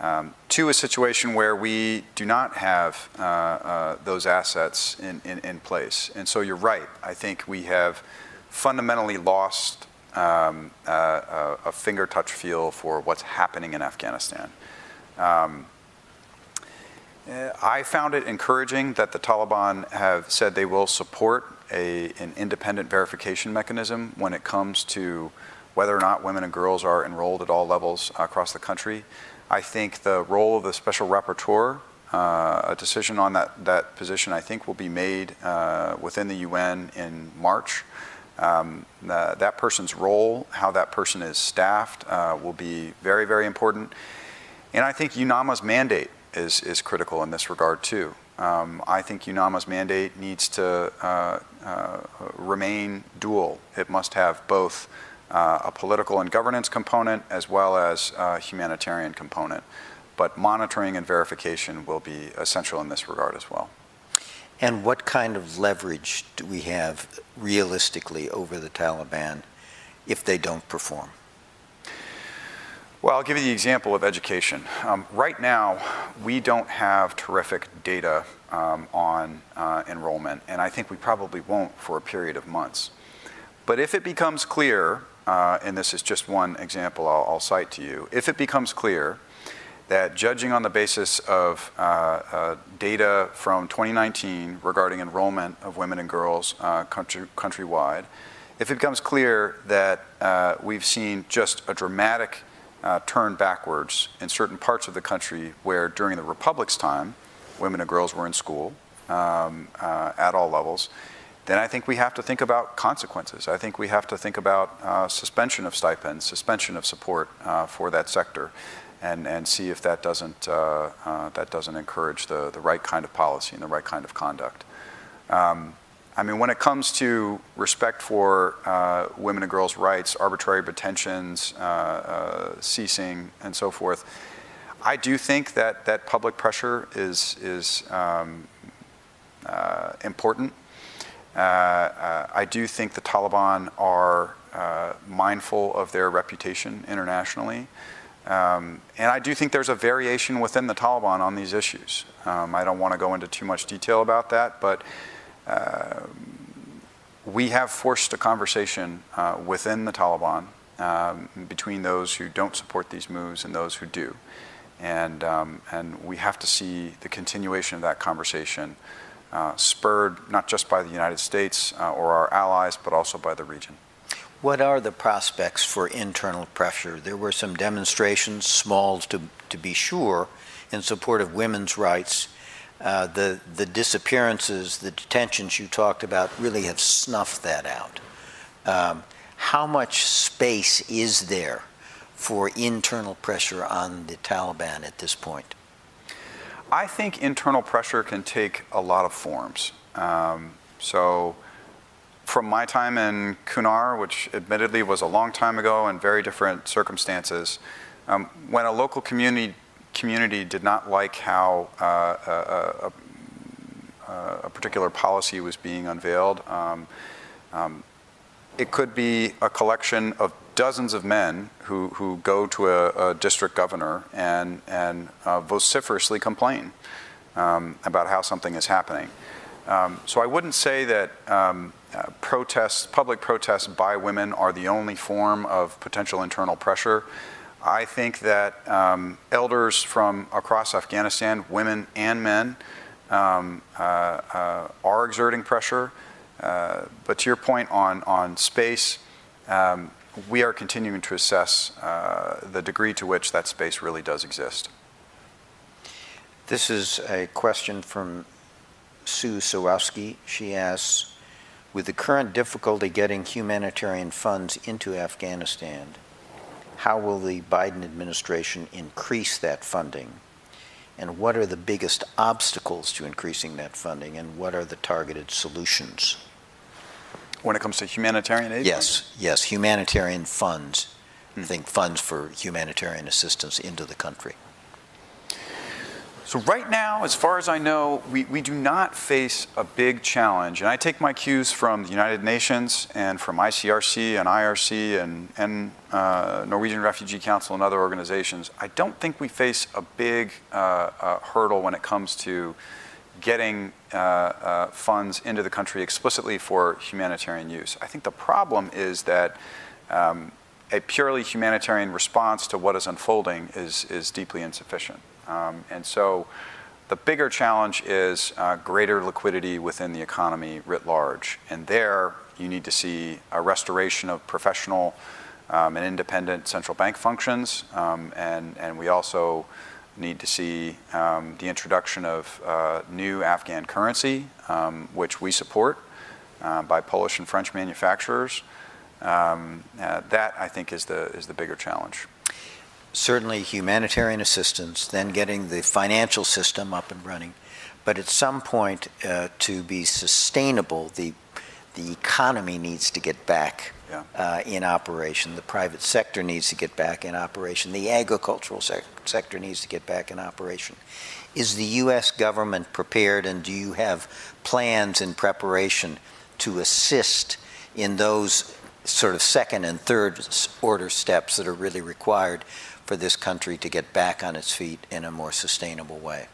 um, to a situation where we do not have uh, uh, those assets in, in, in, place. And so you're right. I think we have fundamentally lost um, uh, a finger touch feel for what's happening in Afghanistan. Um, I found it encouraging that the Taliban have said they will support a, an independent verification mechanism when it comes to whether or not women and girls are enrolled at all levels across the country. I think the role of the special rapporteur, uh, a decision on that, that position, I think will be made uh, within the UN in March. Um, the, that person's role, how that person is staffed, uh, will be very, very important. And I think UNAMA's mandate is, is critical in this regard too. Um, I think UNAMA's mandate needs to uh, uh, remain dual. It must have both uh, a political and governance component as well as a humanitarian component. But monitoring and verification will be essential in this regard as well. And what kind of leverage do we have realistically over the Taliban if they don't perform? Well, I'll give you the example of education. Um, right now, we don't have terrific data um, on uh, enrollment, and I think we probably won't for a period of months. But if it becomes clear uh, and this is just one example I'll, I'll, cite to you, if it becomes clear that judging on the basis of uh, uh, data from 2019 regarding enrollment of women and girls uh, country, countrywide, if it becomes clear that uh, we've seen just a dramatic uh, turn backwards in certain parts of the country where during the Republic's time, women and girls were in school um, at all levels, then I think we have to think about consequences. I think we have to think about uh, suspension of stipends, suspension of support uh, for that sector, and, and see if that doesn't, uh, uh, that doesn't encourage the, the right kind of policy and the right kind of conduct. Um, I mean, when it comes to respect for uh, women and girls' rights, arbitrary detentions, ceasing, and so forth, I do think that, that public pressure is, is um, important. Uh, uh, I do think the Taliban are uh, mindful of their reputation internationally. Um, and I do think there's a variation within the Taliban on these issues. Um, I don't want to go into too much detail about that, but uh, we have forced a conversation uh, within the Taliban um, between those who don't support these moves and those who do. And, um, and we have to see the continuation of that conversation uh, spurred not just by the United States uh, or our allies, but also by the region. What are the prospects for internal pressure? There were some demonstrations, small to, to be sure, in support of women's rights. Uh, the, the disappearances, the detentions you talked about really have snuffed that out. Um, how much space is there for internal pressure on the Taliban at this point? I think internal pressure can take a lot of forms. Um, so, from my time in Kunar, which admittedly was a long time ago and very different circumstances, um, when a local community community did not like how uh, a, a, a, particular policy was being unveiled, um, um, it could be a collection of dozens of men who, who go to a, a district governor and, and uh, vociferously complain um, about how something is happening. Um, so I wouldn't say that um, uh, protests, public protests by women are the only form of potential internal pressure. I think that um, elders from across Afghanistan, women and men, um, uh, uh, are exerting pressure. Uh, but to your point on, on space, um, we are continuing to assess uh, the degree to which that space really does exist. This is a question from Sue Sawowski. She asks, with the current difficulty getting humanitarian funds into Afghanistan, how will the Biden administration increase that funding? And what are the biggest obstacles to increasing that funding? And what are the targeted solutions? When it comes to humanitarian aid? Yes, yes, humanitarian funds. Hmm. I think funds for humanitarian assistance into the country. So, right now, as far as I know, we, we do not face a big challenge. And I take my cues from the United Nations and from ICRC and IRC and, and uh, Norwegian Refugee Council and other organizations. I don't think we face a big uh, uh, hurdle when it comes to getting uh, uh, funds into the country explicitly for humanitarian use. I think the problem is that um, a purely humanitarian response to what is unfolding is, is deeply insufficient. Um, and so the bigger challenge is uh, greater liquidity within the economy writ large. And there, you need to see a restoration of professional um, and independent central bank functions. Um, and, and we also need to see um, the introduction of uh, new Afghan currency, um, which we support uh, by Polish and French manufacturers. Um, uh, that, I think, is the, is the bigger challenge certainly humanitarian assistance, then getting the financial system up and running. But at some point, uh, to be sustainable, the, the economy needs to get back yeah. uh, in operation. The private sector needs to get back in operation. The agricultural sec- sector needs to get back in operation. Is the U.S. government prepared, and do you have plans in preparation to assist in those sort of second and third order steps that are really required for this country to get back on its feet in a more sustainable way?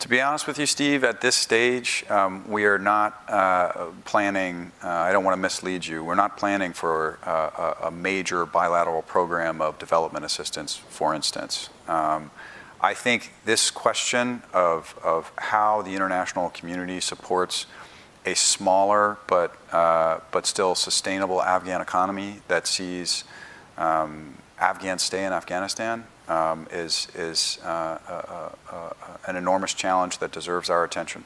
To be honest with you, Steve, at this stage, um, we are not uh, planning, uh, I don't want to mislead you, we're not planning for uh, a, major bilateral program of development assistance, for instance. Um, I think this question of, of how the international community supports a smaller but, uh, but still sustainable Afghan economy that sees um, Afghan stay in Afghanistan um, is, is uh, uh, uh, an enormous challenge that deserves our attention.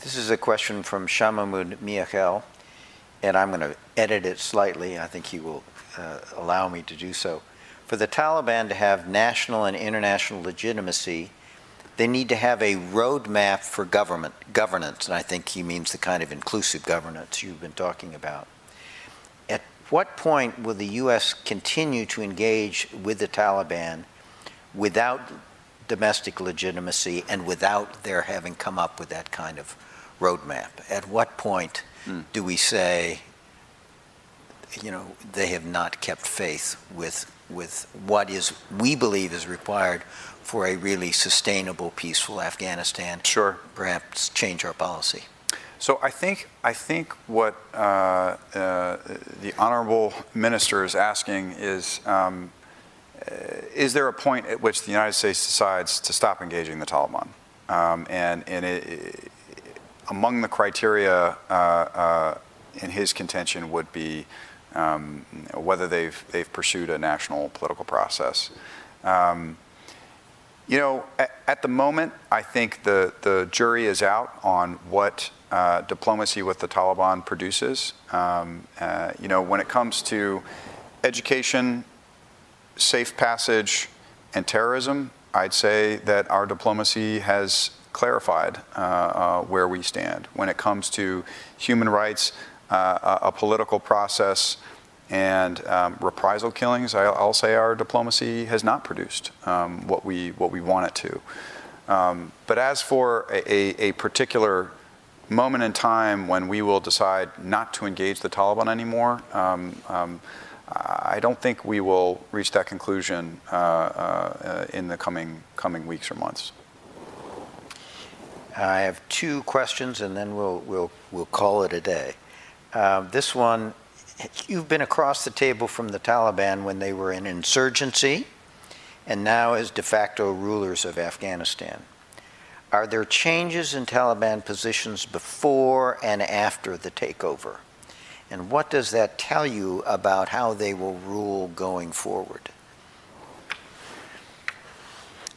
This is a question from Shahmahmood Miakhel, and I'm going to edit it slightly. I think he will uh, allow me to do so. For the Taliban to have national and international legitimacy, they need to have a roadmap for government governance, and I think he means the kind of inclusive governance you've been talking about what point will the U.S. continue to engage with the Taliban without domestic legitimacy and without their having come up with that kind of roadmap? At what point mm. do we say you know, they have not kept faith with, with what is, we believe is required for a really sustainable, peaceful Afghanistan. Sure. Perhaps change our policy. So I think I think what uh, uh, the honorable minister is asking is. Um, uh, is there a point at which the United States decides to stop engaging the Taliban? Um, and, and it, among the criteria uh, uh, in his contention would be um, whether they've, they've pursued a national political process. Um, you know, at, at, the moment, I think the, the jury is out on what uh, diplomacy with the Taliban produces. Um, uh, you know, when it comes to education, safe passage, and terrorism, I'd say that our diplomacy has clarified uh, uh, where we stand. When it comes to human rights, uh, a political process, and um, reprisal killings, I'll say our diplomacy has not produced um, what we what we want it to. Um, but as for a, a, particular moment in time when we will decide not to engage the Taliban anymore, um, um, I don't think we will reach that conclusion uh, uh, in the coming coming weeks or months. I have two questions, and then we'll we'll we'll call it a day. Uh, this one, you've been across the table from the Taliban when they were in insurgency, and now as de facto rulers of Afghanistan. Are there changes in Taliban positions before and after the takeover? And what does that tell you about how they will rule going forward?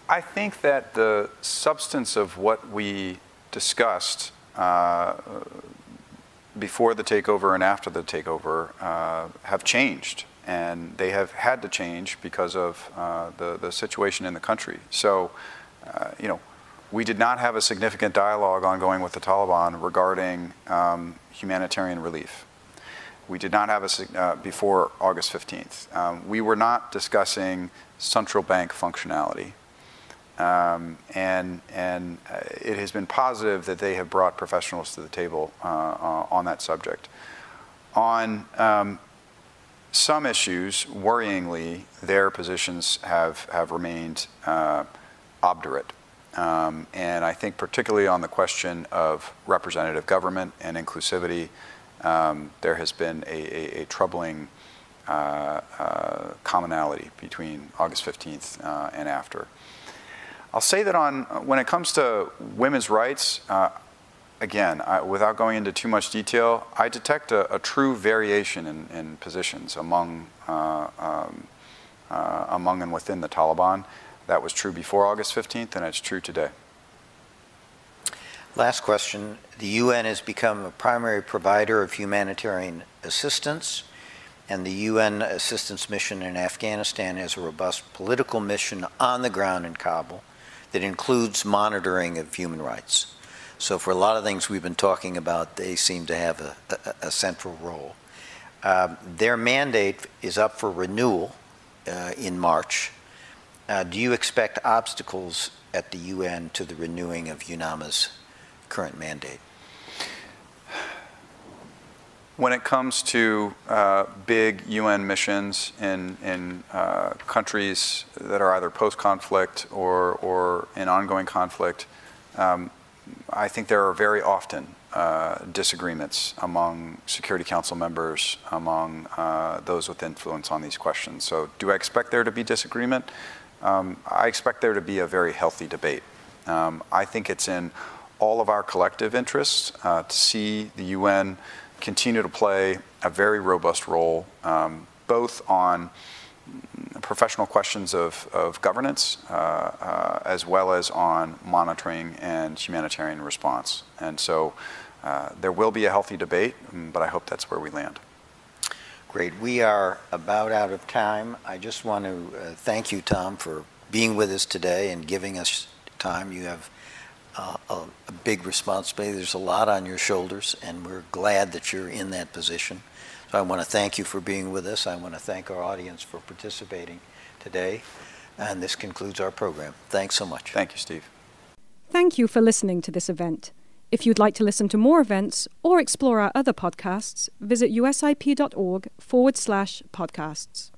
I think that the substance of what we discussed uh, before the takeover and after the takeover uh, have changed. And they have had to change because of uh, the, the situation in the country. So, uh, you know, we did not have a significant dialogue ongoing with the Taliban regarding um, humanitarian relief. We did not have a, uh, before August 15th. Um, we were not discussing central bank functionality. Um, and and uh, it has been positive that they have brought professionals to the table uh, uh, on that subject. On um, some issues, worryingly, their positions have, have remained uh, obdurate. Um, and I think, particularly on the question of representative government and inclusivity, um, there has been a, a, a troubling uh, commonality between August 15th and after. I'll say that on when it comes to women's rights, uh, again, I, without going into too much detail, I detect a, a true variation in, in positions among uh, um, uh, among and within the Taliban. That was true before August 15th, and it's true today. Last question. The UN has become a primary provider of humanitarian assistance, and the UN assistance mission in Afghanistan has a robust political mission on the ground in Kabul that includes monitoring of human rights. So for a lot of things we've been talking about, they seem to have a, a, a central role. Um, their mandate is up for renewal uh, in March. Uh, do you expect obstacles at the UN to the renewing of UNAMA's current mandate? When it comes to uh, big UN missions in, in uh, countries that are either post conflict or, or in ongoing conflict, um, I think there are very often uh, disagreements among Security Council members, among uh, those with influence on these questions. So, do I expect there to be disagreement? Um, I expect there to be a very healthy debate. Um, I think it's in all of our collective interests uh, to see the UN continue to play a very robust role, um, both on professional questions of, of governance, uh, uh, as well as on monitoring and humanitarian response. And so uh, there will be a healthy debate, but I hope that's where we land. Great. We are about out of time. I just want to uh, thank you, Tom, for being with us today and giving us time. You have uh, a, a, big responsibility. There's a lot on your shoulders, and we're glad that you're in that position. So I want to thank you for being with us. I want to thank our audience for participating today. And this concludes our program. Thanks so much. Thank you, Steve. Thank you for listening to this event. If you'd like to listen to more events or explore our other podcasts, visit usip.org forward slash podcasts.